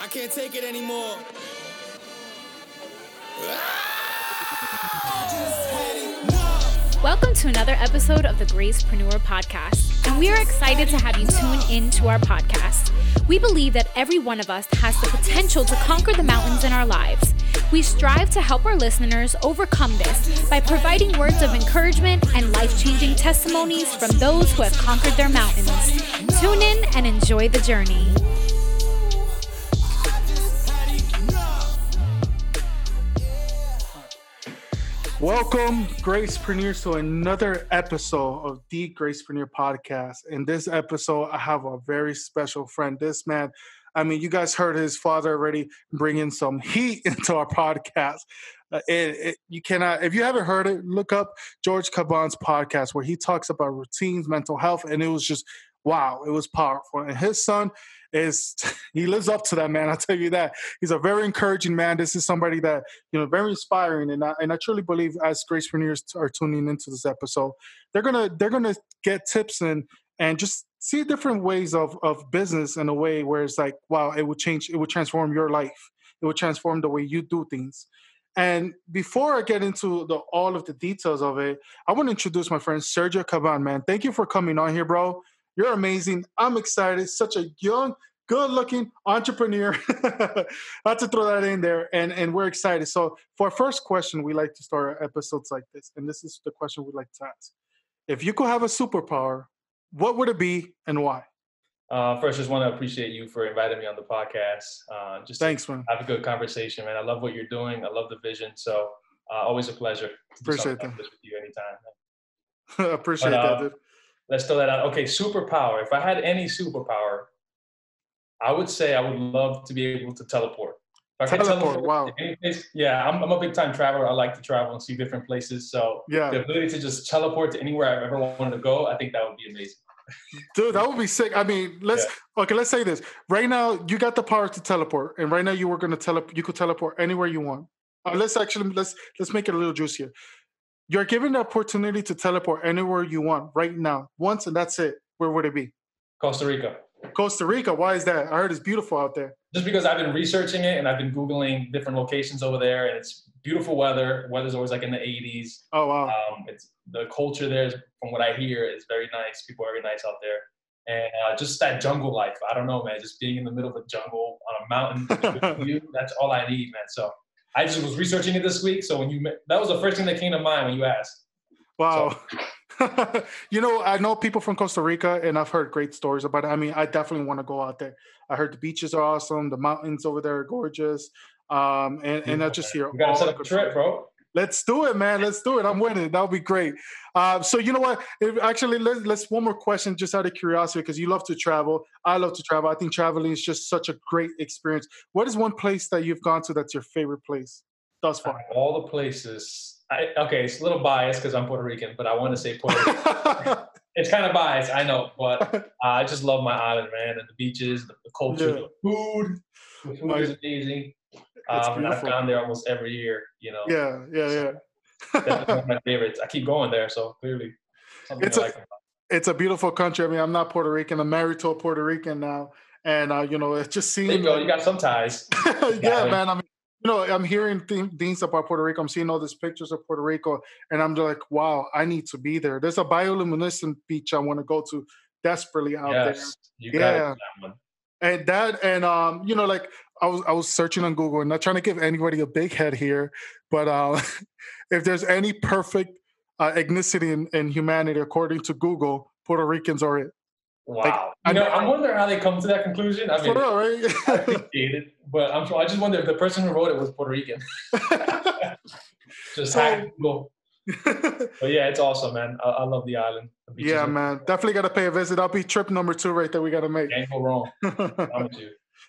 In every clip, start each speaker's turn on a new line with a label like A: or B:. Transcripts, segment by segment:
A: I can't take it anymore.
B: Welcome to another episode of the Gracepreneur Podcast, and we are excited to have you tune in to our podcast. We believe that every one of us has the potential to conquer the mountains in our lives. We strive to help our listeners overcome this by providing words of encouragement and life changing testimonies from those who have conquered their mountains. Tune in and enjoy the journey.
C: Welcome, Gracepreneurs, to another episode of the Gracepreneur Podcast. In this episode, I have a very special friend. This man, I mean, you guys heard his father already bringing some heat into our podcast. Uh, it, it, you cannot, if you haven't heard it, look up George Caban's podcast where he talks about routines, mental health, and it was just wow, it was powerful. And his son is he lives up to that man. I'll tell you that. He's a very encouraging man. This is somebody that, you know, very inspiring. And I and I truly believe as Gracepreneurs are tuning into this episode, they're gonna they're gonna get tips and and just see different ways of of business in a way where it's like, wow, it would change, it would transform your life. It would transform the way you do things. And before I get into the all of the details of it, I want to introduce my friend Sergio Caban, man. Thank you for coming on here, bro. You're amazing. I'm excited. Such a young, good looking entrepreneur. I to throw that in there. And, and we're excited. So, for our first question, we like to start our episodes like this. And this is the question we like to ask If you could have a superpower, what would it be and why?
D: Uh, first, just want to appreciate you for inviting me on the podcast. Uh, just
C: thanks, man.
D: Have a good conversation, man. I love what you're doing. I love the vision. So, uh, always a pleasure.
C: appreciate that.
D: Like with you anytime.
C: appreciate but, that, uh, dude
D: let's throw that out. Okay, superpower. If I had any superpower, I would say I would love to be able to teleport.
C: teleport, wow.
D: Place, yeah, I'm, I'm a big time traveler. I like to travel and see different places. So
C: yeah.
D: the ability to just teleport to anywhere I've ever wanted to go, I think that would be amazing.
C: Dude, that would be sick. I mean, let's yeah. okay. Let's say this right now. You got the power to teleport, and right now you were going to teleport. You could teleport anywhere you want. Uh, let's actually let's let's make it a little juicier. You're given the opportunity to teleport anywhere you want right now, once, and that's it. Where would it be?
D: Costa Rica.
C: Costa Rica. Why is that? I heard it's beautiful out there.
D: Just because I've been researching it and I've been googling different locations over there, and it's beautiful weather. Weather's always like in the 80s.
C: Oh wow!
D: Um, it's the culture there, is, from what I hear, is very nice. People are very nice out there, and uh, just that jungle life. I don't know, man. Just being in the middle of a jungle on a mountain, view, that's all I need, man. So I just was researching it this week. So when you that was the first thing that came to mind when you asked.
C: Wow. So. you know, I know people from Costa Rica, and I've heard great stories about it. I mean, I definitely want to go out there. I heard the beaches are awesome, the mountains over there are gorgeous, um, and and I just hear.
D: You gotta set up a trip, bro.
C: Let's do it, man. Let's do it. I'm winning. That would be great. Uh, so you know what? If, actually, let's, let's one more question, just out of curiosity, because you love to travel. I love to travel. I think traveling is just such a great experience. What is one place that you've gone to that's your favorite place thus far?
D: All the places. I, okay, it's a little biased because I'm Puerto Rican, but I want to say Puerto Rican. it's kind of biased, I know, but uh, I just love my island, man, and the beaches, the, the culture, yeah. the food. The food is amazing. Um, I've gone there almost every year. You know.
C: Yeah, yeah, yeah.
D: That's one of my favorites. I keep going there, so clearly,
C: it's a, like it's a beautiful country. I mean, I'm not Puerto Rican. I'm married to a Puerto Rican now, and uh, you know, it just seems.
D: There you go. You got some ties.
C: yeah, man. I mean, you know, I'm hearing th- things about Puerto Rico. I'm seeing all these pictures of Puerto Rico, and I'm like, wow, I need to be there. There's a bioluminescent beach I want to go to desperately out
D: yes,
C: there. yeah. And that, and um, you know, like I was I was searching on Google and not trying to give anybody a big head here, but uh, if there's any perfect uh, ethnicity in, in, humanity according to Google, Puerto Ricans are it.
D: Wow. Like, you know, I'm wondering how they come to that conclusion. I mean,
C: real, right?
D: I it, but I'm sure I just wonder if the person who wrote it was Puerto Rican. just so, Google. but yeah, it's awesome, man. I, I love the island.
C: The yeah, man. Definitely got to pay a visit. That'll be trip number two right there. We got to make.
D: Can't go wrong.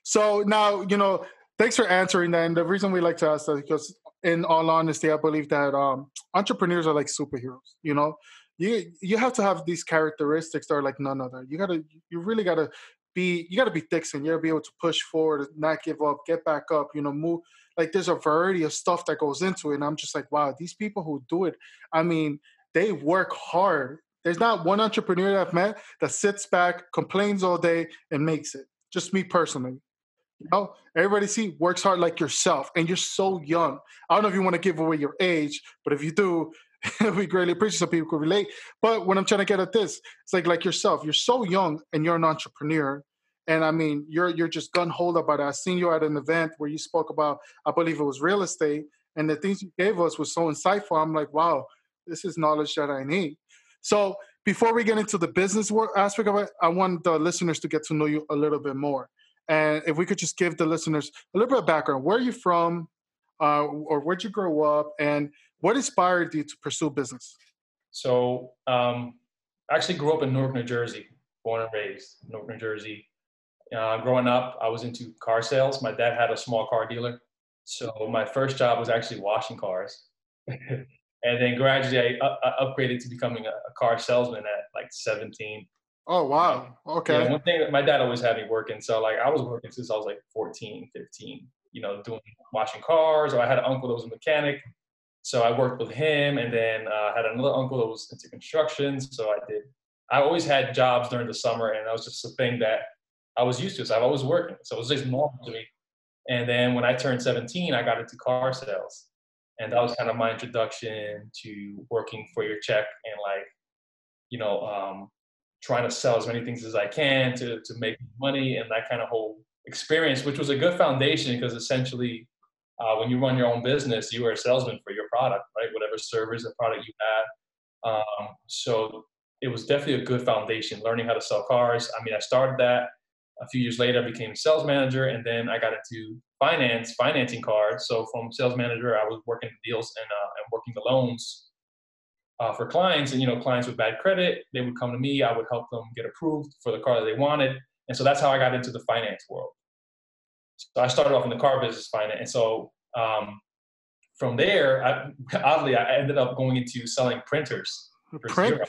C: So now, you know, thanks for answering that. And the reason we like to ask that because, in all honesty, I believe that um, entrepreneurs are like superheroes. You know, you you have to have these characteristics that are like none other. You gotta, you really gotta be, you gotta be Dixon. You gotta be able to push forward, not give up, get back up. You know, move. Like there's a variety of stuff that goes into it, and I'm just like, wow, these people who do it. I mean, they work hard. There's not one entrepreneur that I've met that sits back, complains all day, and makes it. Just me personally. You know, everybody see works hard like yourself, and you're so young. I don't know if you want to give away your age, but if you do, we greatly appreciate some people could relate. But when I'm trying to get at this, it's like like yourself. You're so young, and you're an entrepreneur. And I mean, you're you're just gun hold about it. I seen you at an event where you spoke about, I believe it was real estate, and the things you gave us was so insightful. I'm like, wow, this is knowledge that I need. So before we get into the business aspect of it, I want the listeners to get to know you a little bit more. And if we could just give the listeners a little bit of background, where are you from, uh, or where'd you grow up, and what inspired you to pursue business?
D: So, um, I actually grew up in Newark, New Jersey, born and raised in Newark, New Jersey. Uh, growing up, I was into car sales. My dad had a small car dealer, so my first job was actually washing cars. and then gradually, I, I, upgraded to becoming a, a car salesman at like 17.
C: Oh wow. Okay.
D: Yeah, one thing that my dad always had me working. So like I was working since I was like 14, 15, you know, doing washing cars, or I had an uncle that was a mechanic. So I worked with him and then uh, had another uncle that was into construction. So I did, I always had jobs during the summer and that was just a thing that I was used to. So I was always working. So it was just normal to me. And then when I turned 17, I got into car sales. And that was kind of my introduction to working for your check and like, you know, um, trying to sell as many things as I can to, to make money and that kind of whole experience, which was a good foundation because essentially uh, when you run your own business, you are a salesman for your product, right? Whatever service or product you have Um, so it was definitely a good foundation, learning how to sell cars. I mean, I started that. A few years later, I became a sales manager, and then I got into finance, financing cars. So from sales manager, I was working deals and, uh, and working the loans uh, for clients. And you know clients with bad credit they would come to me. I would help them get approved for the car that they wanted. And so that's how i got into the finance world. So i started off in the car business finance. And so um, from there I, oddly i ended up going into selling printers
C: Print,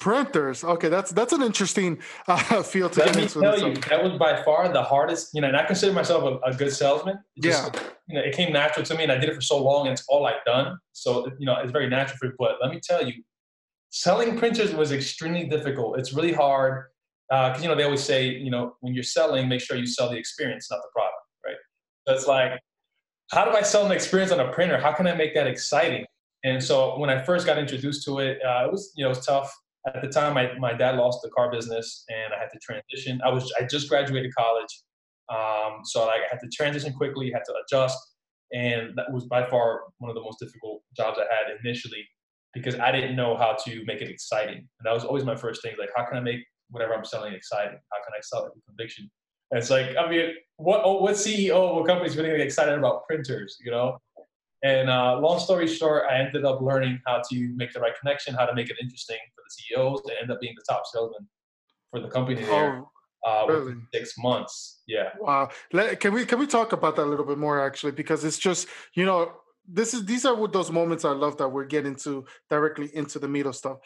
C: printers. Okay, that's that's an interesting uh, field to
D: Let get into. Tell you, that was by far the hardest. You know, and I consider myself a, a good salesman.
C: Just, yeah.
D: You know, it came natural to me, and I did it for so long, and it's all I've done. So you know, it's very natural for me. But let me tell you, selling printers was extremely difficult. It's really hard because uh, you know they always say, you know, when you're selling, make sure you sell the experience, not the product, right? So it's like, how do I sell an experience on a printer? How can I make that exciting? And so when I first got introduced to it, uh, it was you know it was tough. At the time, my, my dad lost the car business, and I had to transition. I was I just graduated college, um, so I had to transition quickly, had to adjust, and that was by far one of the most difficult jobs I had initially because I didn't know how to make it exciting. And that was always my first thing, like how can I make whatever I'm selling exciting? How can I sell it with conviction? And it's like, I mean, what what CEO of a company is really excited about printers, you know? And uh, long story short, I ended up learning how to make the right connection, how to make it interesting for the CEOs, to end up being the top salesman for the company there. Oh, uh, really? six months, yeah.
C: Wow. Can we can we talk about that a little bit more actually? Because it's just you know this is these are those moments I love that we're getting to directly into the meat of stuff.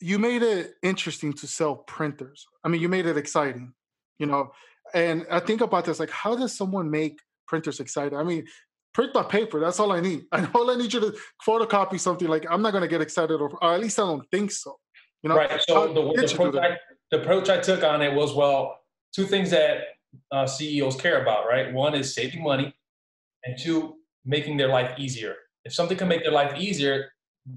C: You made it interesting to sell printers. I mean, you made it exciting, you know. And I think about this like, how does someone make printers exciting? I mean, print my paper. That's all I need. And all I need you to photocopy something. Like I'm not going to get excited, or, or, at least I don't think so. You know,
D: right. So the, the, approach I, the, approach I, took on it was well, two things that uh, CEOs care about. Right. One is saving money, and two, making their life easier. If something can make their life easier,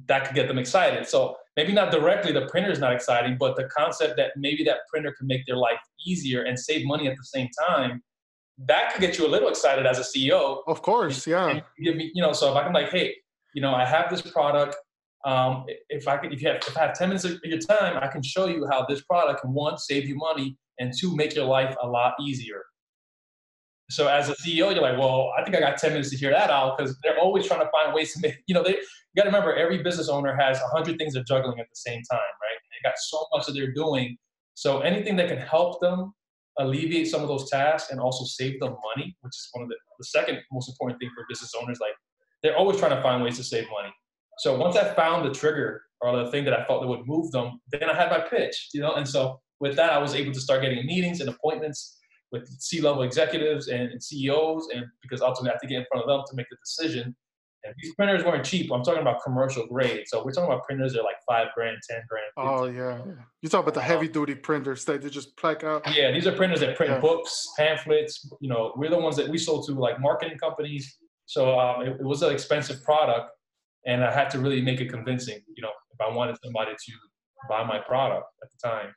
D: that could get them excited. So maybe not directly the printer is not exciting, but the concept that maybe that printer can make their life easier and save money at the same time that could get you a little excited as a CEO.
C: Of course, yeah.
D: Give me, you know, so if I can like, hey, you know, I have this product. Um, if I could, if you have, if I have ten minutes of your time, I can show you how this product can one save you money and two make your life a lot easier. So as a CEO, you're like, well, I think I got ten minutes to hear that out because they're always trying to find ways to make. You know, they you got to remember every business owner has a hundred things they're juggling at the same time, right? They got so much that they're doing. So anything that can help them alleviate some of those tasks and also save them money, which is one of the, the second most important thing for business owners. Like they're always trying to find ways to save money. So once I found the trigger or the thing that I thought that would move them, then I had my pitch, you know? And so with that, I was able to start getting meetings and appointments with C-level executives and, and CEOs, and because ultimately I have to get in front of them to make the decision. These printers weren't cheap. I'm talking about commercial grade. So we're talking about printers that are like five grand, ten grand.
C: Oh yeah, you talk about the heavy duty printers that they just plaque out.
D: Yeah, these are printers that print
C: Yeah.
D: books, pamphlets. You know, we're the ones that we sold to like marketing companies. So um, it, it was an expensive product, and I had to really make it convincing. You know, if I wanted somebody to buy my product at the time.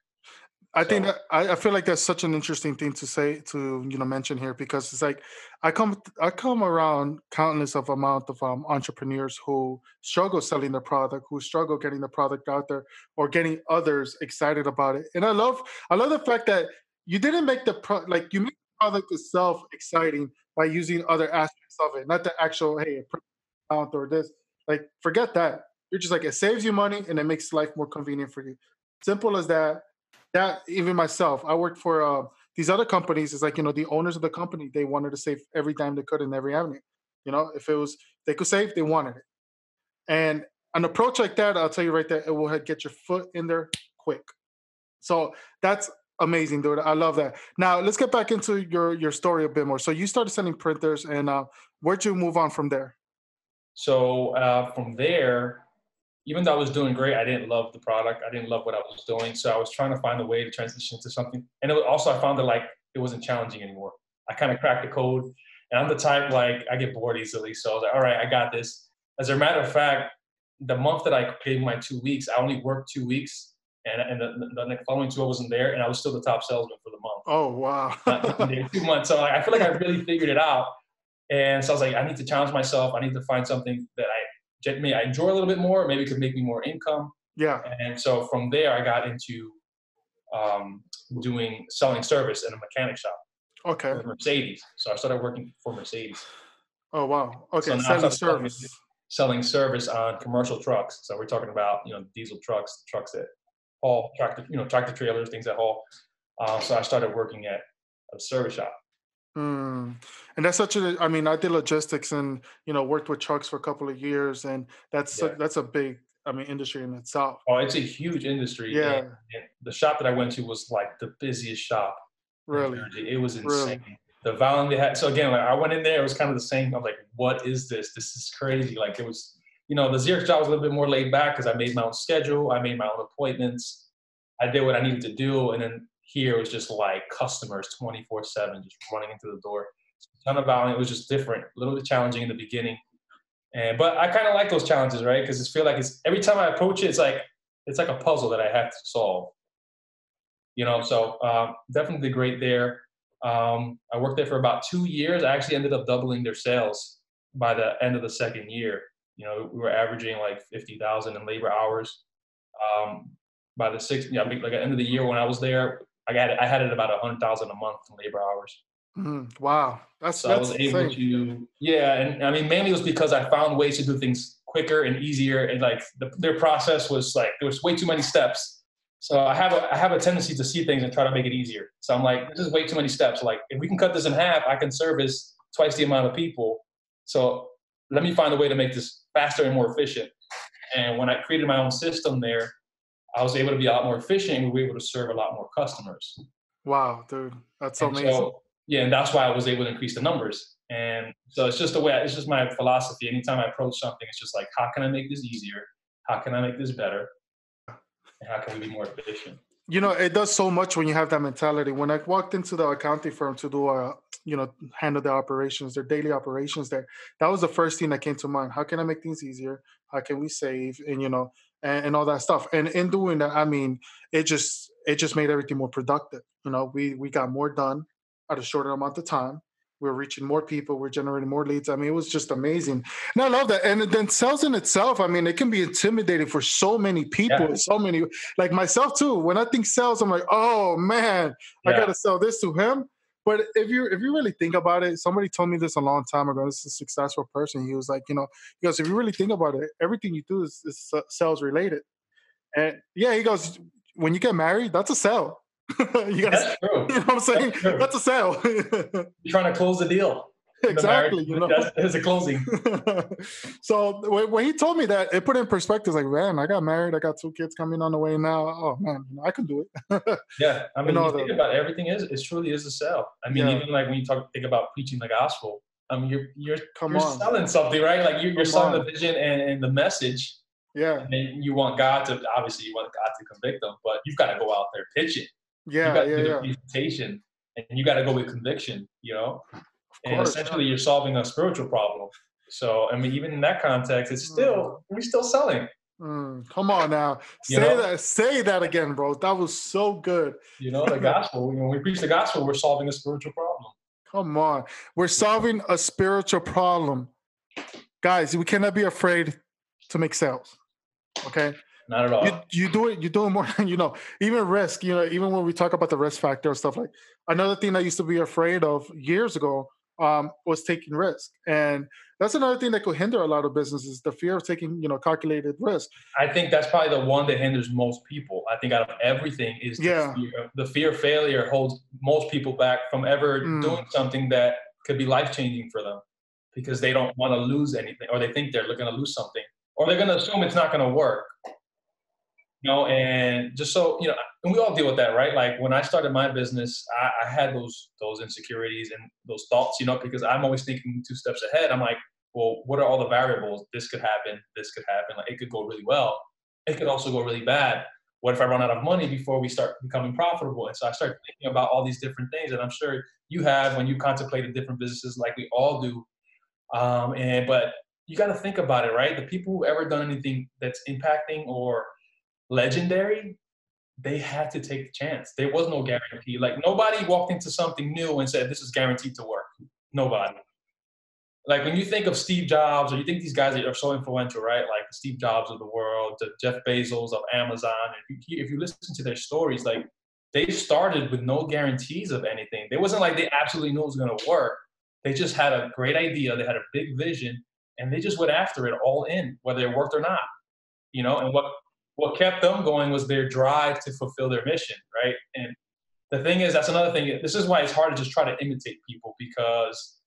C: I think that, I, I feel like that's such an interesting thing to say to you know mention here because it's like I come I come around countless of amount of um, entrepreneurs who struggle selling their product, who struggle getting the product out there or getting others excited about it. And I love I love the fact that you didn't make the pro- like you make the product itself exciting by using other aspects of it, not the actual hey amount or this. Like forget that. You're just like it saves you money and it makes life more convenient for you. Simple as that that even myself i worked for uh, these other companies it's like you know the owners of the company they wanted to save every dime they could in every avenue. You know if it was they could save they wanted it. And an approach like that i'll tell you right there it will get your foot in there quick. So that's amazing dude i love that. Now let's get back into your your story a bit more. So you started selling printers and uh, where'd you move on from there?
D: So uh, from there, even though I was doing great, I didn't love the product. I didn't love what I was doing. So I was trying to find a way to transition to something. And it was, also, I found that like it wasn't challenging anymore. I kind of cracked the code, and I'm the type like I get bored easily. So I was like, all right, I got this. As a matter of fact, the month that I paid my two weeks, I only worked two weeks, and, and the, the, the following two I wasn't there, and I was still the top salesman for the month.
C: oh wow
D: two months. So like, I feel like I really figured it out. And so I was like, I need to challenge myself. I need to find something that I genuinely I enjoy a little bit more, maybe it could make me more income.
C: yeah
D: And so from there, I got into um, doing selling service in a mechanic shop
C: okay
D: Mercedes. So I started working for Mercedes,
C: oh wow okay
D: So
C: selling
D: selling
C: service
D: selling service on commercial trucks. So we're talking about you know diesel trucks, trucks that haul tractor, you know tractor trailers, things that haul. Uh, so I started working at a service shop.
C: Mm. And that's such a. I mean, I did logistics and you know worked with trucks for a couple of years, and that's a, that's a big. I mean, industry in itself.
D: Oh, it's a huge industry.
C: Yeah,
D: and- and the shop that I went to was like the busiest shop.
C: really.
D: It was
C: Really?
D: insane. The volume they had. So again, like I went in there, it was kind of the same. I'm like, what is this? This is crazy. Like it was, you know, the Xerox job was a little bit more laid back because I made my own schedule. I made my own appointments. I did what I needed to do, and then here was just like customers 24 seven, just running into the door. Ton of volume. It was just different, a little bit challenging in the beginning. And but I kind of like those challenges, right? Because I feel like it's every time I approach it, it's like it's like a puzzle that I have to solve. You know, so um, definitely great there. Um, I worked there for about two years. I actually ended up doubling their sales by the end of the second year. You know, we were averaging like fifty thousand in labor hours. Um, by the sixth, yeah, like at the end of the year when I was there, I got it. I had it about a hundred thousand a month in labor hours.
C: Mm, wow, that's
D: So I
C: that's
D: was able
C: insane.
D: to, yeah, and I mean, mainly it was because I found ways to do things quicker and easier, and like the, their process was like there was way too many steps. So I have a I have a tendency to see things and try to make it easier. So I'm like, this is way too many steps. Like if we can cut this in half, I can service twice the amount of people. So let me find a way to make this faster and more efficient. And when I created my own system there, I was able to be a lot more efficient we were able to serve a lot more customers.
C: Wow, dude, that's
D: And
C: amazing.
D: so, yeah, and that's why I was able to increase the numbers. And so it's just the way, it's just my philosophy. Anytime I approach something, it's just like, how can I make this easier? How can I make this better? And how can we be more efficient?
C: you know, it does so much when you have that mentality. When I walked into the accounting firm to do, a, you know, handle the operations, their daily operations there, that was the first thing that came to mind. How can I make things easier? How can we save? And you know, and, and all that stuff. And in doing that, I mean, it just it just made everything more productive. You know, we we got more done at a shorter amount of time. We're reaching more people. We're generating more leads. I mean, it was just amazing, and I love that. And then sales in itself, I mean, it can be intimidating for so many people.
D: Yeah.
C: So many, like myself too. When I think sales, I'm like, oh man, I got to sell this to him. But if you if you really think about it, somebody told me this a long time ago. This is a successful person. He was like, you know, he goes, if you really think about it, everything you do is, is sales related. And yeah, he goes, when you get married, that's a sale. you got,
D: That's true.
C: you know what I'm saying?
D: That's.
C: That's a sale.
D: You're trying to close the deal.
C: Exactly. You know.
D: That's a closing.
C: so when, when he told me that, it put in perspective. Like, man, I got married. I got two kids coming on the way now. Oh man, I can do it.
D: Yeah. I mean,
C: know,
D: you think
C: the-
D: about it, everything is, it truly is a sell. I mean,
C: Yeah.
D: even like when you talk, think about preaching the gospel, I mean, you're you're
C: Come
D: you're
C: on.
D: selling something, right? Like you're, you're selling
C: on.
D: the vision and, and the message,
C: Yeah,
D: and you want God to obviously you want God to convict them, but you've got to go out there pitching. it. you
C: yeah,
D: got to
C: yeah,
D: do the
C: yeah.
D: presentation, and you got to go with conviction. You know, and
C: course.
D: essentially you're solving a spiritual problem. So I mean, even in that context, it's still we're still selling.
C: Mm, come on now,
D: You
C: say
D: know?
C: that. Say that again, bro. That was so good.
D: You know, the gospel. When we preach the gospel, we're solving a spiritual problem.
C: Come on, we're solving a spiritual problem, guys. We cannot be afraid to make sales. Okay,
D: Not at all.
C: you, you do it. You're doing more than you know. Even risk. You know, even when we talk about the risk factor and stuff like another thing I used to be afraid of years ago um, was taking risk, and that's another thing that could hinder a lot of businesses: the fear of taking you know calculated risk.
D: I think that's probably the one that hinders most people. I think out of everything is the,
C: Yeah.
D: fear, the fear of failure holds most people back from ever
C: Mm.
D: doing something that could be life changing for them because they don't want to lose anything or they think they're going to lose something or they're going to assume it's not going to work. You know, and just so you know, and we all deal with that, right? Like when I started my business, I, I had those those insecurities and those thoughts, you know, because I'm always thinking two steps ahead. I'm like, well, what are all the variables? This could happen. This could happen. Like it could go really well. It could also go really bad. What if I run out of money before we start becoming profitable? And so I started thinking about all these different things, and I'm sure you have when you contemplated different businesses, like we all do. Um, and but you got to think about it, right? The people who ever done anything that's impacting or legendary, they had to take the chance. There was no guarantee. Like nobody walked into something new and said this is guaranteed to work. Nobody. Like when you think of Steve Jobs, or you think these guys are so influential, right? Like the Steve Jobs of the world, the Jeff Bezos of Amazon. If you, if you listen to their stories, like they started with no guarantees of anything. It wasn't like they absolutely knew it was going to work. They just had a great idea. They had a big vision, and they just went after it all in, whether it worked or not. You know, and what what kept them going was their drive to fulfill their mission, right? And the thing is, that's another thing. This is why it's hard to just try to imitate people because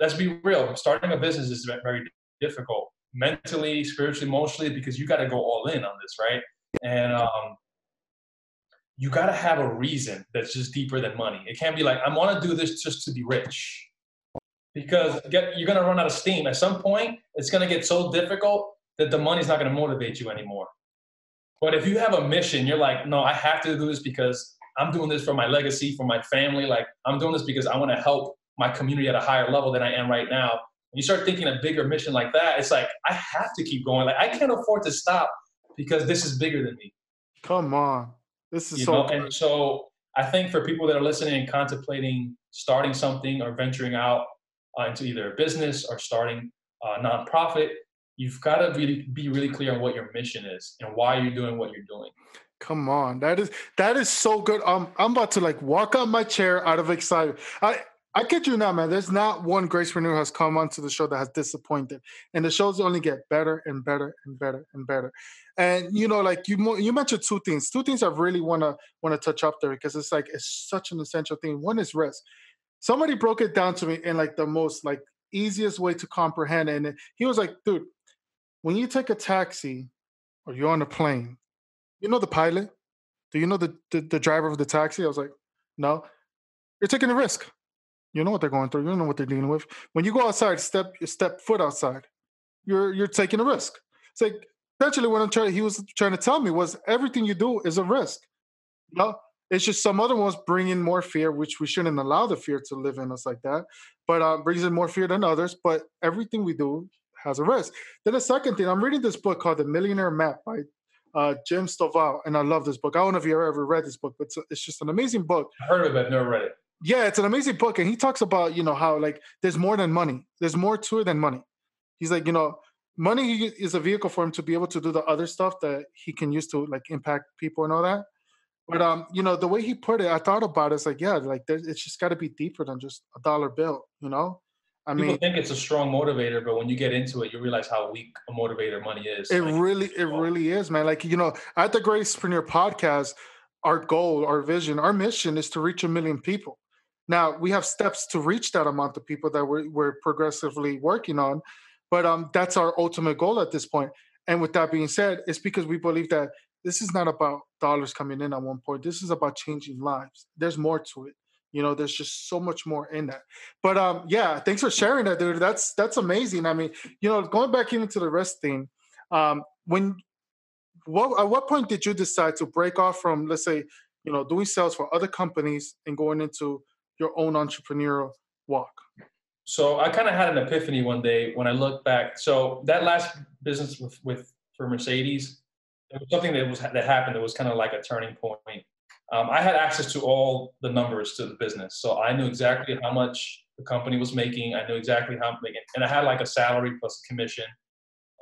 D: let's be real, starting a business is very difficult mentally, spiritually, emotionally, because you got to go all in on this, right? And um, you got to have a reason that's just deeper than money. It can't be like, I want to do this just to be rich. Because get, you're going to run out of steam. At some point, it's going to get so difficult that the money's not going to motivate you anymore. But if you have a mission, you're like, no, I have to do this because I'm doing this for my legacy, for my family. Like, I'm doing this because I want to help my community at a higher level than I am right now. When you start thinking a bigger mission like that, it's like, I have to keep going. Like, I can't afford to stop because this is bigger than me.
C: Come on, this is
D: You
C: so.
D: know?
C: good.
D: And so I think for people that are listening and contemplating starting something or venturing out uh, into either a business or starting a nonprofit, you've got to really be really clear on what your mission is and why you're doing what you're doing.
C: Come on, that is that is so good. Um, I'm about to like walk out my chair out of excitement. I I kid you not, man. There's not one Gracepreneur has come onto the show that has disappointed, and the shows only get better and better and better and better. And you know, like you you mentioned two things, two things I really wanna wanna touch up there because it's like it's such an essential thing. One is risk. Somebody broke it down to me in like the most like easiest way to comprehend, and he was like, dude, when you take a taxi or you're on a plane you know the pilot? Do you know the, the, the driver of the taxi? I was like, no. You're taking a risk. You know what they're going through. You don't know what they're dealing with. When you go outside, step step foot outside, you're you're taking a risk. It's like essentially what I'm trying. He was trying to tell me was everything you do is a risk. Know, it's just some other ones bring in more fear, which we shouldn't allow the fear to live in us like that. But uh, brings in more fear than others. But everything we do has a risk. Then the second thing, I'm reading this book called The Millionaire Map by uh, Jim Stovall, and I love this book. I don't know if you ever read this book, but it's, it's just an amazing book.
D: I heard of it, but never read it.
C: Yeah, it's an amazing book, and he talks about you know how like there's more than money. There's more to it than money. He's like you know money is a vehicle for him to be able to do the other stuff that he can use to like impact people and all that. But um, you know the way he put it, I thought about it. It's like yeah, like there, it's just got to be deeper than just a dollar bill. You know, I
D: People
C: mean,
D: think it's a strong motivator, but when you get into it, you realize how weak a motivator money is.
C: It
D: Like,
C: really, it really is, man. Like you know, at the Gracepreneur podcast, our goal, our vision, our mission is to reach a million people. Now we have steps to reach that amount of people that we're, we're progressively working on, but um, that's our ultimate goal at this point. And with that being said, it's because we believe that this is not about dollars coming in at one point. This is about changing lives. There's more to it. You know, there's just so much more in that. But um, yeah, thanks for sharing that, dude. That's that's amazing. I mean, you know, going back into the rest thing, um, when what at what point did you decide to break off from, let's say, you know, doing sales for other companies and going into your own entrepreneurial walk?
D: So I kind of had an epiphany one day when I looked back. So that last business with, with for Mercedes, it was something that was that happened that was kind of like a turning point. Um, I had access to all the numbers to the business, so I knew exactly how much the company was making. I knew exactly how making, and I had like a salary plus a commission,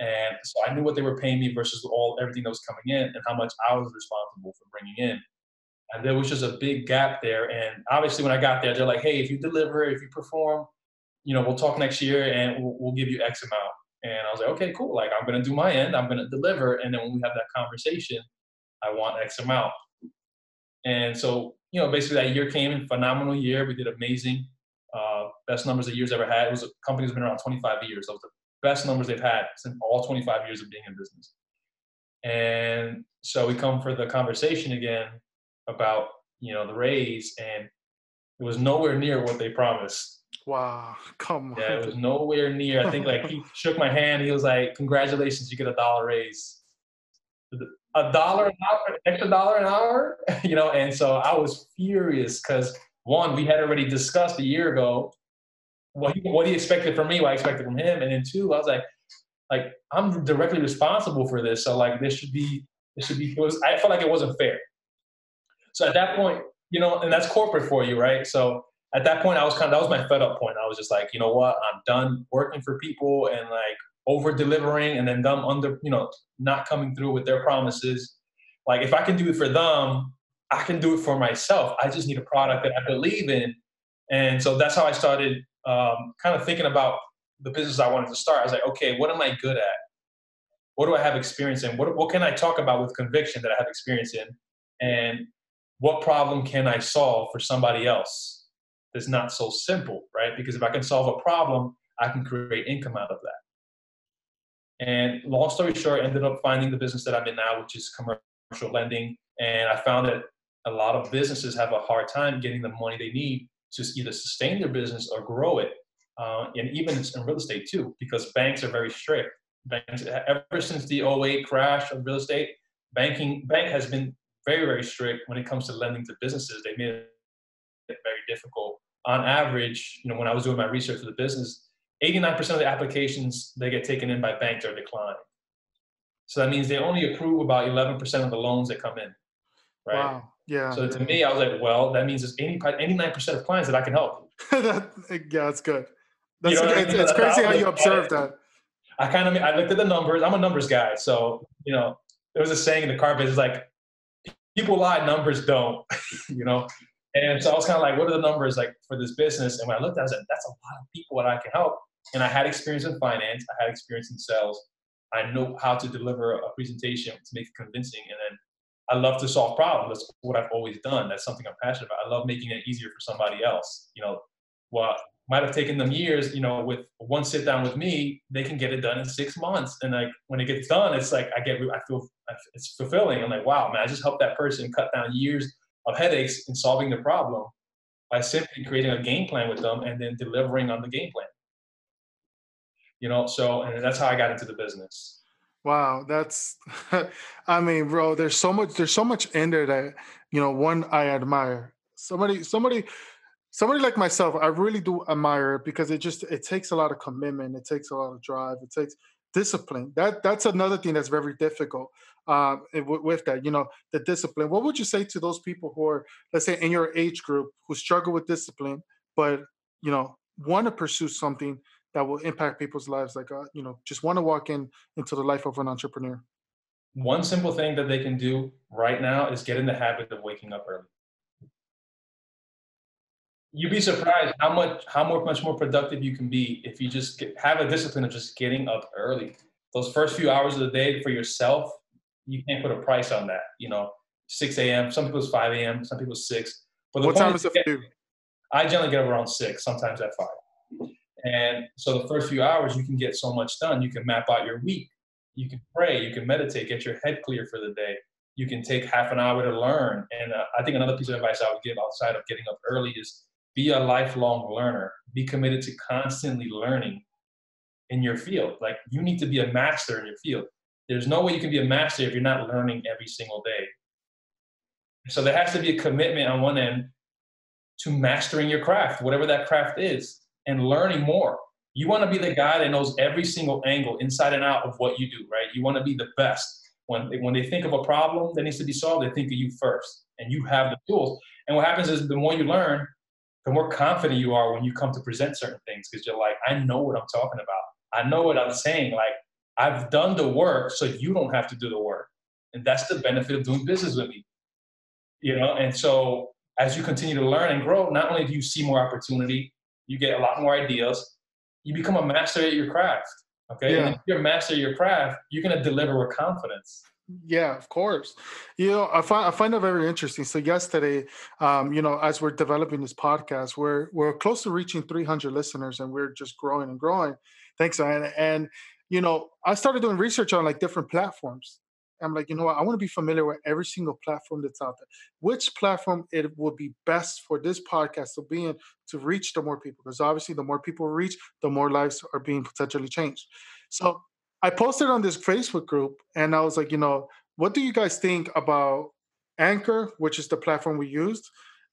D: and so I knew what they were paying me versus all everything that was coming in and how much I was responsible for bringing in. And there was just a big gap there. And obviously, when I got there, they're like, "Hey, if you deliver, if you perform, you know, we'll talk next year and we'll, we'll give you X amount." And I was like, "Okay, cool. Like, I'm gonna do my end. I'm gonna deliver, and then when we have that conversation, I want X amount." And so, you know, basically that year came in phenomenal year. We did amazing, uh, best numbers the year's ever had. It was a company that's been around 25 years. That was the best numbers they've had since all 25 years of being in business. And so we come for the conversation again about you know the raise, and it was nowhere near what they promised.
C: Wow, come on.
D: Yeah, it was nowhere near. I think like he shook my hand. He was like, "Congratulations, you get a dollar raise." A dollar an hour, extra dollar an hour, you know. And so I was furious because one, we had already discussed a year ago what he, what he expected from me, what I expected from him, and then two, I was like, like I'm directly responsible for this, so like this should be this should be. Was I felt like it wasn't fair. So at that point, you know, and that's corporate for you, right? So at that point, I was kind of that was my fed up point. I was just like, you know what, I'm done working for people and like over delivering, and then them under, you know, not coming through with their promises. Like if I can do it for them, I can do it for myself. I just need a product that I believe in, and so that's how I started um, kind of thinking about the business I wanted to start. I was like, okay, what am I good at? What do I have experience in? What, what can I talk about with conviction that I have experience in? And what problem can I solve for somebody else that's not so simple, right? Because if I can solve a problem, I can create income out of that. And long story short, I ended up finding the business that I'm in now, which is commercial lending. And I found that a lot of businesses have a hard time getting the money they need to either sustain their business or grow it. Uh, and even in real estate too, because banks are very strict. Banks, ever since the 08 crash of real estate, banking bank has been very, very strict when it comes to lending to businesses. They made it very difficult. On average, you know, when I was doing my research for the business, 89% of the applications that get taken in by banks are declined. So that means they only approve about 11% of the loans that come in. Right. Wow.
C: Yeah.
D: So to me, I was like, well, that means there's 80, 89% of clients that I can help.
C: that, yeah, that's good. That's, you know it's, I mean? it's crazy how you observe that.
D: I kind of, I looked at the numbers. I'm a numbers guy. So, you know, there was a saying in the car business, like people lie, numbers don't, you know? And so I was kind of like, what are the numbers like for this business? And when I looked at it, I was like, that's a lot of people that I can help. And I had experience in finance. I had experience in sales. I know how to deliver a presentation to make it convincing. And then I love to solve problems. That's what I've always done. That's something I'm passionate about. I love making it easier for somebody else. You know, what might have taken them years, you know, with one sit down with me, they can get it done in six months. And like when it gets done, it's like I get, I feel it's fulfilling. I'm like, wow, man, I just helped that person cut down years of headaches in solving the problem by simply creating a game plan with them and then delivering on the game plan. You know, so and that's how I got into the business.
C: Wow, that's I mean, bro, there's so much there's so much in there that, you know, one I admire. Somebody somebody somebody like myself, I really do admire it because it just it takes a lot of commitment, it takes a lot of drive, it takes discipline. That that's another thing that's very difficult uh, with that. You know, the discipline. What would you say to those people who are, let's say, in your age group who struggle with discipline, but you know, want to pursue something that will impact people's lives like uh, you know just want to walk in into the life of an entrepreneur.
D: One simple thing that they can do right now is get in the habit of waking up early. You'd be surprised how much how more, much more productive you can be if you just get, have a discipline of just getting up early. Those first few hours of the day for yourself you can't put a price on that you know 6 a.m some people's 5 a.m some people's 6
C: but what time is it for you?
D: I generally get up around 6 sometimes at 5 and so the first few hours, you can get so much done. You can map out your week. You can pray. You can meditate. Get your head clear for the day. you can take half an hour to learn. And uh, I think another piece of advice I would give outside of getting up early is be a lifelong learner. Be committed to constantly learning in your field. Like you need to be a master in your field. There's no way you can be a master if you're not learning every single day. So there has to be a commitment on one end to mastering your craft, whatever that craft is, and learning more. You want to be the guy that knows every single angle inside and out of what you do, right? You want to be the best. When they, when they think of a problem that needs to be solved, they think of you first, and you have the tools. And what happens is the more you learn, the more confident you are when you come to present certain things because you're like, I know what I'm talking about. I know what I'm saying. Like, I've done the work, so you don't have to do the work. And that's the benefit of doing business with me. You know, and so as you continue to learn and grow, not only do you see more opportunity, you get a lot more ideas, you become a master at your craft. Okay. Yeah. And if you're a master of your craft, you're gonna deliver with confidence.
C: Yeah, of course. You know, I find I find it very interesting. So yesterday, um, you know, as we're developing this podcast, we're we're close to reaching 300 listeners, and we're just growing and growing. Thanks, man. And you know, I started doing research on like different platforms. I'm like, you know what? I want to be familiar with every single platform that's out there. Which platform it would be best for this podcast to be in to reach the more people? Because obviously, the more people reach, the more lives are being potentially changed. So I posted on this Facebook group, and I was like, you know, what do you guys think about Anchor, which is the platform we used,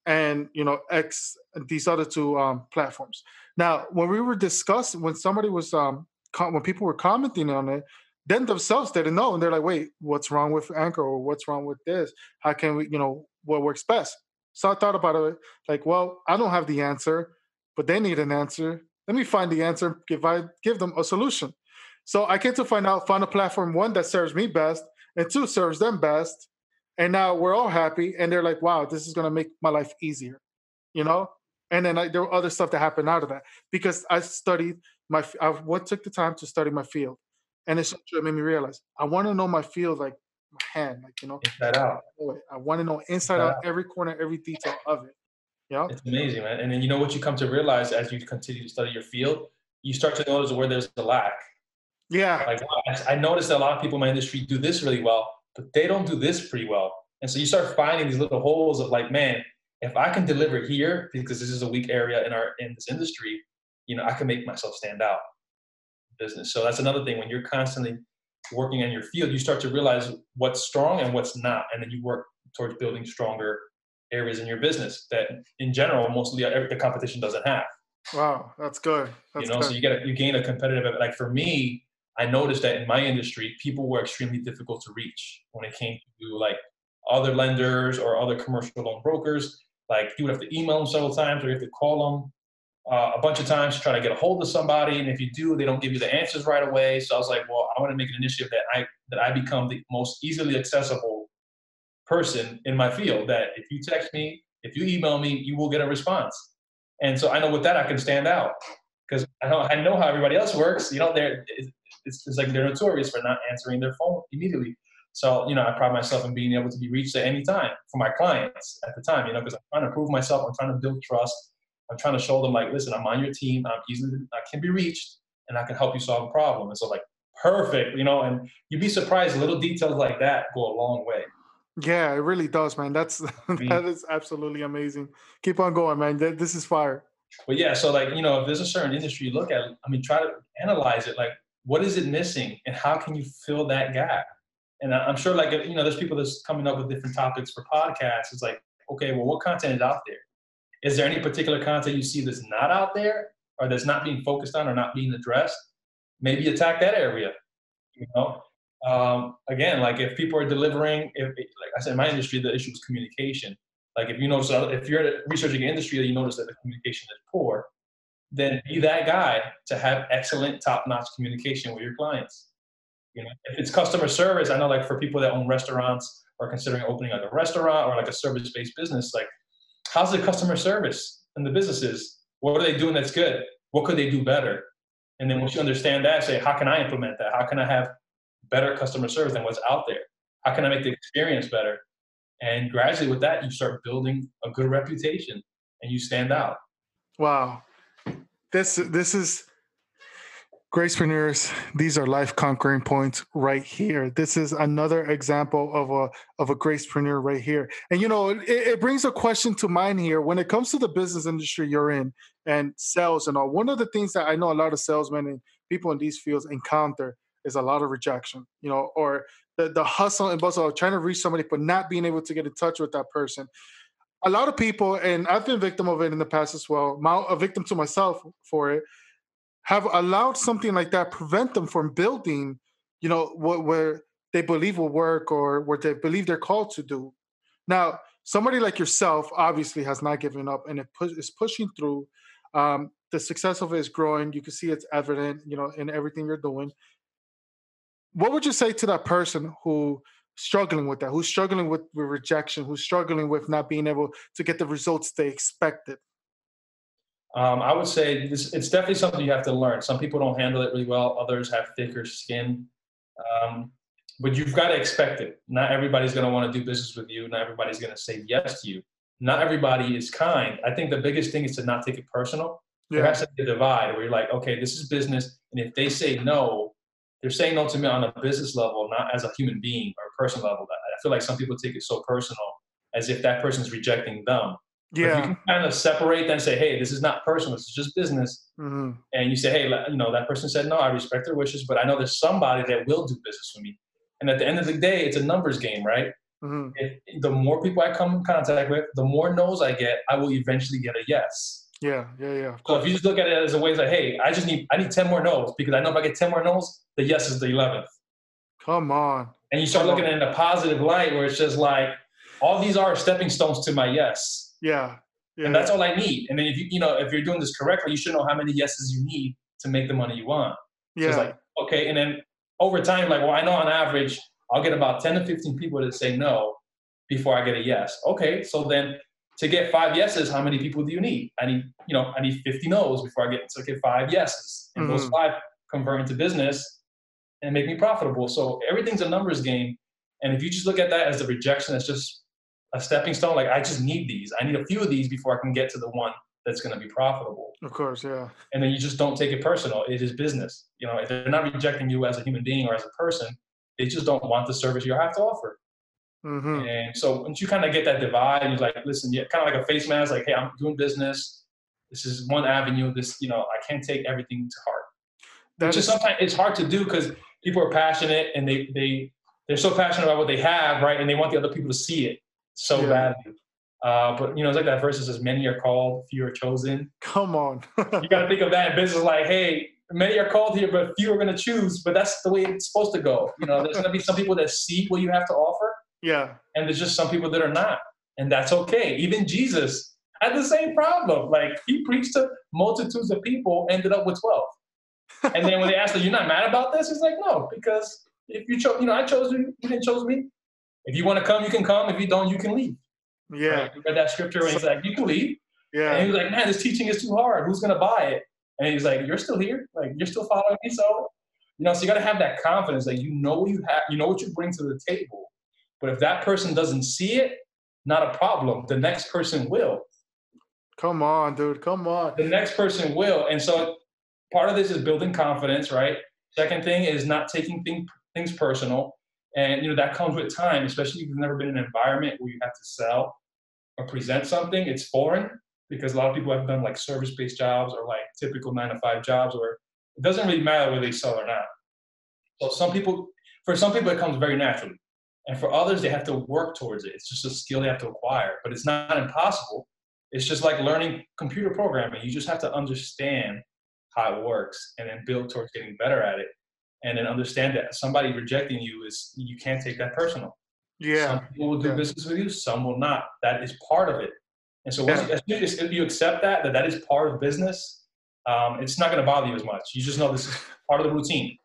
C: and you know, X, these other two um, platforms. Now, when we were discussing, when somebody was um, when people were commenting on it, then themselves didn't know, and they're like, "Wait, what's wrong with Anchor? Or what's wrong with this? How can we, you know, what works best?" So I thought about it, like, well, I don't have the answer, but they need an answer. Let me find the answer. Give I give them a solution. So I came to find out, find a platform one that serves me best, and two serves them best, and now we're all happy. And they're like, "Wow, this is gonna make my life easier," you know. And then I, there were other stuff that happened out of that because I studied my. I what took the time to study my field and it's it made me realize I want to know my field like my hand, like you know,
D: inside out.
C: I want to know inside out, out every corner, every detail of it. Yeah,
D: it's amazing, man. And then you know what you come to realize as you continue to study your field, you start to notice where there's a lack.
C: Yeah,
D: like I noticed that a lot of people in my industry do this really well, but they don't do this pretty well. And so you start finding these little holes of like, man, if I can deliver here because this is a weak area in our in this industry, you know, I can make myself stand out business. So that's another thing when you're constantly working in your field, you start to realize what's strong and what's not, and then you work towards building stronger areas in your business that, in general, mostly the competition doesn't have.
C: Wow, that's good. That's
D: you know,
C: good.
D: so you get a, you gain a competitive. Like for me, I noticed that in my industry, people were extremely difficult to reach when it came to like other lenders or other commercial loan brokers. Like you would have to email them several times, or you have to call them uh, a bunch of times to try to get a hold of somebody, and if you do, they don't give you the answers right away. So I was like, well, I want to make an initiative that I that I become the most easily accessible person in my field. That if you text me, if you email me, you will get a response. And so I know with that I can stand out because I know I know how everybody else works. You know, they're it's, it's like they're notorious for not answering their phone immediately. So, you know, I pride myself in being able to be reached at any time for my clients at the time, you know, because I'm trying to prove myself, I'm trying to build trust. I'm trying to show them like, listen, I'm on your team. I'm easily, I can be reached, and I can help you solve a problem. And so like, perfect, you know. And you'd be surprised, little details like that go a long way.
C: Yeah, it really does, man. That's that is absolutely amazing. Keep on going, man. This is fire.
D: But yeah, so like you know, if there's a certain industry you look at, I mean, try to analyze it. Like, what is it missing, and how can you fill that gap? And I'm sure, like you know, there's people that's coming up with different topics for podcasts. It's like, okay, well, what content is out there? Is there any particular content you see that's not out there or that's not being focused on or not being addressed? Maybe attack that area. You know, um, again, like if people are delivering, if like I said, in my industry, the issue is communication. Like if you notice, if you're researching an industry that you notice that the communication is poor, then be that guy to have excellent, top-notch communication with your clients. You know, if it's customer service, I know like for people that own restaurants or considering opening like a restaurant or like a service-based business, like how's the customer service and the businesses? What are they doing that's good? What could they do better? And then once you understand that, say, how can I implement that? How can I have better customer service than what's out there? How can I make the experience better? And gradually with that, you start building a good reputation and you stand out.
C: Wow. This this is Gracepreneurs, these are life conquering points right here. This is another example of a of a gracepreneur right here. And you know, it, it, brings a question to mind here when it comes to the business industry you're in and sales and all. One of the things that I know a lot of salesmen and people in these fields encounter is a lot of rejection, you know, or the, the hustle and bustle of trying to reach somebody but not being able to get in touch with that person. A lot of people, and I've been victim of it in the past as well, a victim to myself for it have allowed something like that prevent them from building, you know, what where they believe will work or what they believe they're called to do. Now, somebody like yourself obviously has not given up and it is pushing through. Um, the success of it is growing. You can see it's evident, you know, in everything you're doing. What would you say to that person who struggling with that, who's struggling with, with rejection, who's struggling with not being able to get the results they expected?
D: Um, I would say this, it's definitely something you have to learn. Some people don't handle it really well. Others have thicker skin. Um, but you've got to expect it. Not everybody's going to want to do business with you. Not everybody's going to say yes to you. Not everybody is kind. I think the biggest thing is to not take it personal. Yeah. There has to be a divide where you're like, okay, this is business. And if they say no, they're saying no to me on a business level, not as a human being or a person level. I feel like some people take it so personal as if that person's rejecting them.
C: Yeah.
D: you can kind of separate and say, hey, this is not personal, this is just business. Mm-hmm. And you say, hey, you know, that person said no, I respect their wishes, but I know there's somebody that will do business with me. And at the end of the day, it's a numbers game, right? Mm-hmm. If, the more people I come in contact with, the more no's I get, I will eventually get a yes.
C: Yeah, yeah, yeah.
D: So if you just look at it as a way like, hey, I just need I need 10 more no's because I know if I get 10 more no's, the yes is the 11th.
C: Come on.
D: And you start
C: Come
D: looking
C: on.
D: at it in a positive light where it's just like, all these are stepping stones to my yes.
C: Yeah.
D: yeah. And that's all I need. And then if you you know if you're doing this correctly, you should know how many yeses you need to make the money you want.
C: Yeah.
D: So it's like okay, and then over time, like well, I know on average I'll get about ten to fifteen people that say no before I get a yes. Okay, so then to get five yeses, how many people do you need? I need you know I need fifty no's before I get to get five yeses, and mm-hmm. those five convert into business and make me profitable. So everything's a numbers game. And if you just look at that as the rejection, it's just a stepping stone. Like I just need these. I need a few of these before I can get to the one that's going to be profitable.
C: Of course, yeah.
D: And then you just don't take it personal. It is business. You know, they're not rejecting you as a human being or as a person. They just don't want the service you have to offer. Mm-hmm. And so once you kind of get that divide, and you're like, listen, yeah, kind of like a face mask. Like, hey, I'm doing business. This is one avenue. This, you know, I can't take everything to heart. That Which is sometimes it's hard to do because people are passionate and they they they're so passionate about what they have, right? And they want the other people to see it so yeah. badly. Uh, but you know, it's like that verse that says, "Many are called, few are chosen."
C: Come on,
D: you got to think of that in business. Like, hey, many are called here, but few are going to choose. But that's the way it's supposed to go. You know, there's going to be some people that see what you have to offer.
C: Yeah,
D: and there's just some people that are not, and that's okay. Even Jesus had the same problem. Like he preached to multitudes of people, ended up with twelve. and then when they asked him, "You're not mad about this?" He's like, "No, because if you chose, you know, I chose you. You didn't chose me. If you want to come, you can come. If you don't, you can leave.
C: Yeah. Right?
D: read that scripture and he's like, you can leave.
C: Yeah.
D: And he was like, man, this teaching is too hard. Who's going to buy it? And he's like, you're still here. Like, you're still following me. So, you know, so you got to have that confidence that you know what you have, you know what you bring to the table. But if that person doesn't see it, not a problem. The next person will.
C: Come on, dude. Come on.
D: The next person will. And so part of this is building confidence, right? Second thing is not taking thing, things personal. And you know that comes with time, especially if you've never been in an environment where you have to sell or present something. It's foreign because a lot of people have done like service-based jobs or like typical nine to five jobs where it doesn't really matter whether they sell or not. So some people, for some people, it comes very naturally, and for others, they have to work towards it. It's just a skill they have to acquire, but it's not impossible. It's just like learning computer programming. You just have to understand how it works and then build towards getting better at it and then understand that somebody rejecting you is you can't take that personal.
C: Yeah.
D: Some people will do yeah. business with you, some will not. That is part of it. And so once yeah. you, if you accept that, that that is part of business, um, it's not going to bother you as much. You just know this is part of the routine.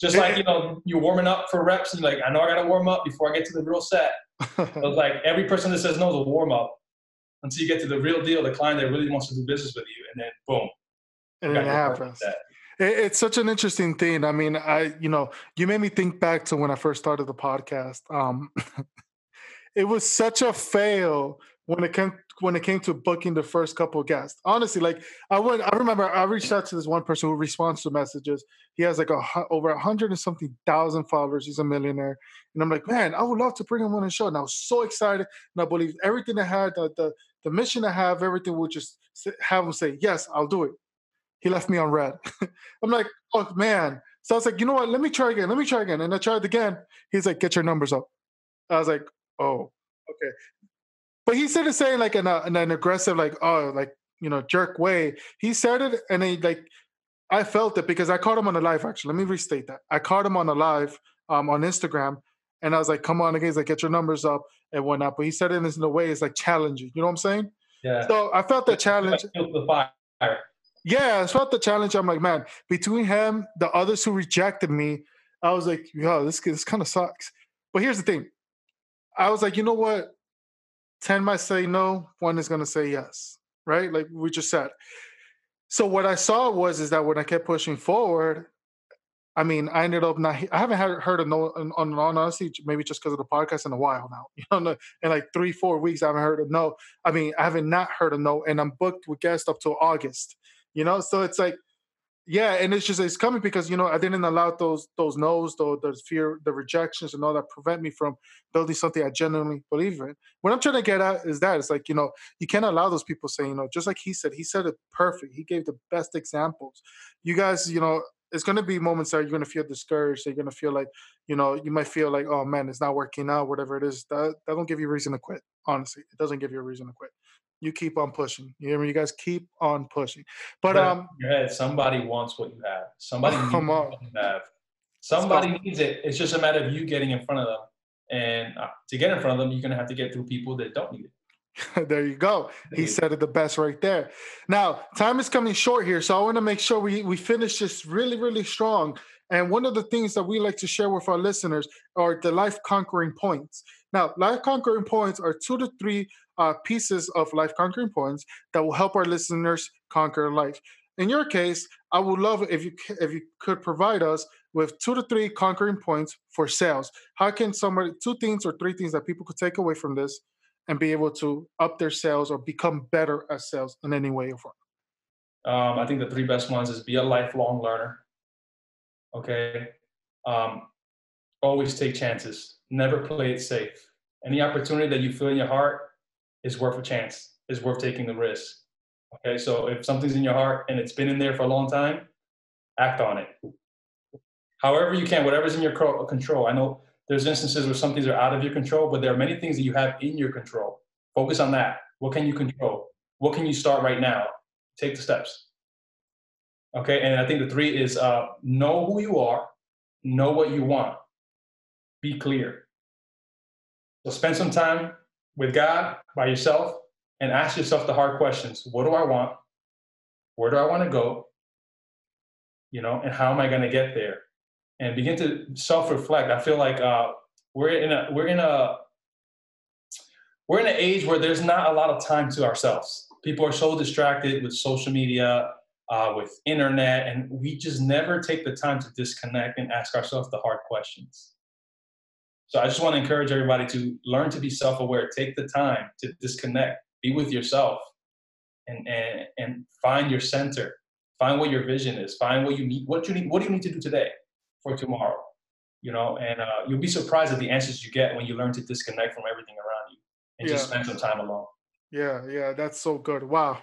D: Just like, you know, you're warming up for reps and you're like, I know I got to warm up before I get to the real set. so like every person that says no is a warm up until you get to the real deal, the client that really wants to do business with you. And then boom.
C: And it happens it's such an interesting thing. I mean, I you know, you made me think back to when I first started the podcast. Um, it was such a fail when it came when it came to booking the first couple guests. Honestly, like I would, I remember I reached out to this one person who responds to messages. He has like a over a hundred and something thousand followers. He's a millionaire, and I'm like, man, I would love to bring him on the show. And I was so excited, and I believe everything I had, the the, the mission I have, everything would just have him say, yes, I'll do it. He left me on read. I'm like, oh man. So I was like, you know what? Let me try again. Let me try again. And I tried again. He's like, get your numbers up. I was like, oh, okay. But he started saying like in, a, in an aggressive, like, oh, like, you know, jerk way. He said it and he like, I felt it because I caught him on a live actually. Let me restate that. I caught him on a live um, on Instagram and I was like, come on again, he's like, get your numbers up and whatnot. But he said it in a way it's like challenging. You know what I'm saying?
D: Yeah.
C: So I felt that challenge. Yeah, it's not the challenge. I'm like, man, between him, the others who rejected me, I was like, yo, this this kind of sucks. But here's the thing. I was like, you know what? 10 might say no, one is going to say yes, right? Like we just said. So what I saw was is that when I kept pushing forward, I mean, I ended up not. I haven't heard of no on, on honestly, maybe just because of the podcast in a while now. You know, in like three, four weeks, I haven't heard of no. I mean, I haven't not heard of no, and I'm booked with guests up till August. You know, so it's like yeah, and it's just it's coming because you know I didn't allow those those no's, those the fear, the rejections, and all that prevent me from building something I genuinely believe in. What I'm trying to get at is that it's like you know you can't allow those people saying you know just like he said, he said it perfect. He gave the best examples. You guys, you know, it's going to be moments that you're going to feel discouraged. You're going to feel like you know you might feel like oh man, it's not working out, whatever it is. That that don't give you a reason to quit. Honestly, it doesn't give you a reason to quit you keep on pushing. You hear me? You guys keep on pushing. But, but um,
D: your head, somebody wants what you have. Somebody needs come on. what you have. Somebody needs it. It's just a matter of you getting in front of them. And uh, to get in front of them, you're gonna have to get through people that don't need
C: it. there you go. He said it the best right there. Now, time is coming short here, so I want to make sure we we finish this really, really strong. And one of the things that we like to share with our listeners are the life conquering points. Now, life conquering points are two to three uh, pieces of life conquering points that will help our listeners conquer life. In your case, I would love if you if you could provide us with two to three conquering points for sales. How can somebody two things or three things that people could take away from this and be able to up their sales or become better at sales in any way or form?
D: Um, I think the three best ones is be a lifelong learner. Okay. Um, always take chances. Never play it safe. Any opportunity that you feel in your heart, is worth a chance, is worth taking the risk. Okay, so if something's in your heart and it's been in there for a long time, act on it. However, you can, whatever's in your control. I know there's instances where some things are out of your control, but there are many things that you have in your control. Focus on that. What can you control? What can you start right now? Take the steps. Okay, and I think the three is uh, know who you are, know what you want, be clear. So spend some time with God by yourself and ask yourself the hard questions. What do I want? Where do I want to go? You know, and how am I going to get there? And begin to self-reflect. I feel like uh, we're in a we're in a we're in an age where there's not a lot of time to ourselves. People are so distracted with social media, uh, with internet, and we just never take the time to disconnect and ask ourselves the hard questions. So I just want to encourage everybody to learn to be self-aware. Take the time to disconnect, be with yourself, and and and find your center. Find what your vision is. Find what you need. What you need. What do you need to do today for tomorrow? You know, and uh, you'll be surprised at the answers you get when you learn to disconnect from everything around you and yeah. just spend some time alone.
C: Yeah, yeah, that's so good. Wow.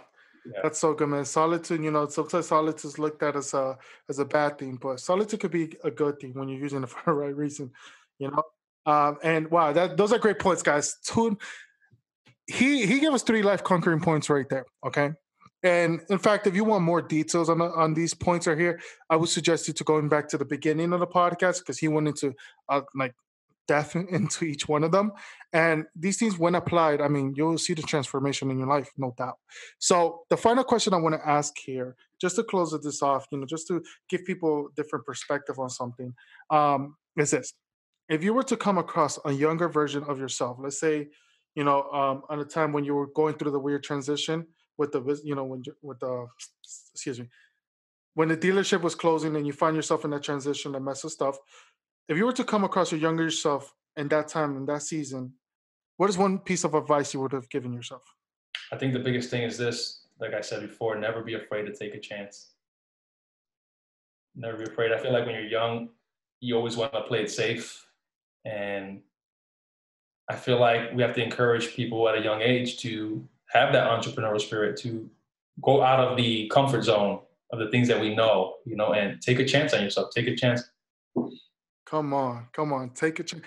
C: Yeah. That's so good, man. Solitude, you know, sometimes solitude is looked at as a as a bad thing, but solitude could be a good thing when you're using it for the right reason. You know, um, and wow, that those are great points, guys. Two, he he gave us three life conquering points right there. Okay. And in fact, if you want more details on on these points right here, I would suggest you to going back to the beginning of the podcast because he went into uh, like depth into each one of them. And these things, when applied, I mean, you'll see the transformation in your life, no doubt. So the final question I want to ask here, just to close this off, you know, just to give people different perspective on something, um, is this: if you were to come across a younger version of yourself, let's say, you know, um, at a time when you were going through the weird transition with the, you know, when with the, excuse me, when the dealership was closing and you find yourself in that transition, that mess of stuff. If you were to come across your younger self in that time in that season, what is one piece of advice you would have given yourself?
D: I think the biggest thing is this, like I said before, never be afraid to take a chance. Never be afraid. I feel like when you're young, you always want to play it safe. And I feel like we have to encourage people at a young age to have that entrepreneurial spirit, to go out of the comfort zone of the things that we know, you know, and take a chance on yourself. Take a chance.
C: Come on, come on, take a chance.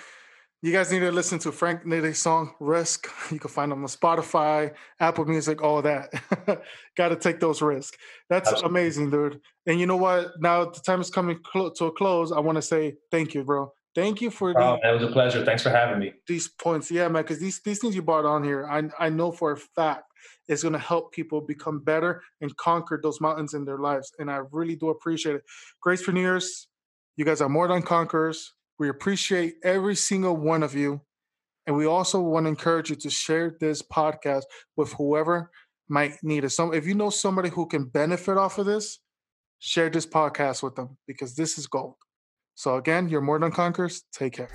C: You guys need to listen to Frank Nide's song "Risk." You can find them on Spotify, Apple Music, all that. Got to take those risks. That's Absolutely. amazing, dude. And you know what? Now the time is coming clo- to a close. I want to say thank you, bro. Thank you for.
D: Oh, the, it was a pleasure. Thanks for having me.
C: These points, yeah, man. Because these these things you brought on here, I I know for a fact is going to help people become better and conquer those mountains in their lives. And I really do appreciate it. Gracepreneurs, you guys are more than conquerors. We appreciate every single one of you. And we also want to encourage you to share this podcast with whoever might need it. So if you know somebody who can benefit off of this, share this podcast with them because this is gold. So again, you're more than conquerors. Take care.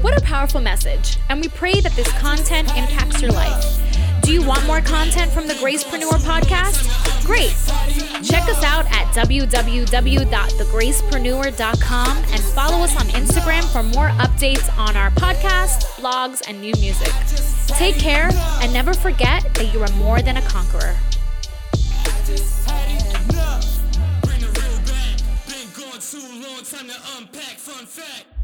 B: What a powerful message. And we pray that this content impacts your life. Do you want more content from the Gracepreneur podcast? Great. Check us out at www.thegracepreneur.com and follow us on Instagram for more updates on our podcast, blogs, and new music. Take care and never forget that you are more than a conqueror. Time to unpack. Fun fact.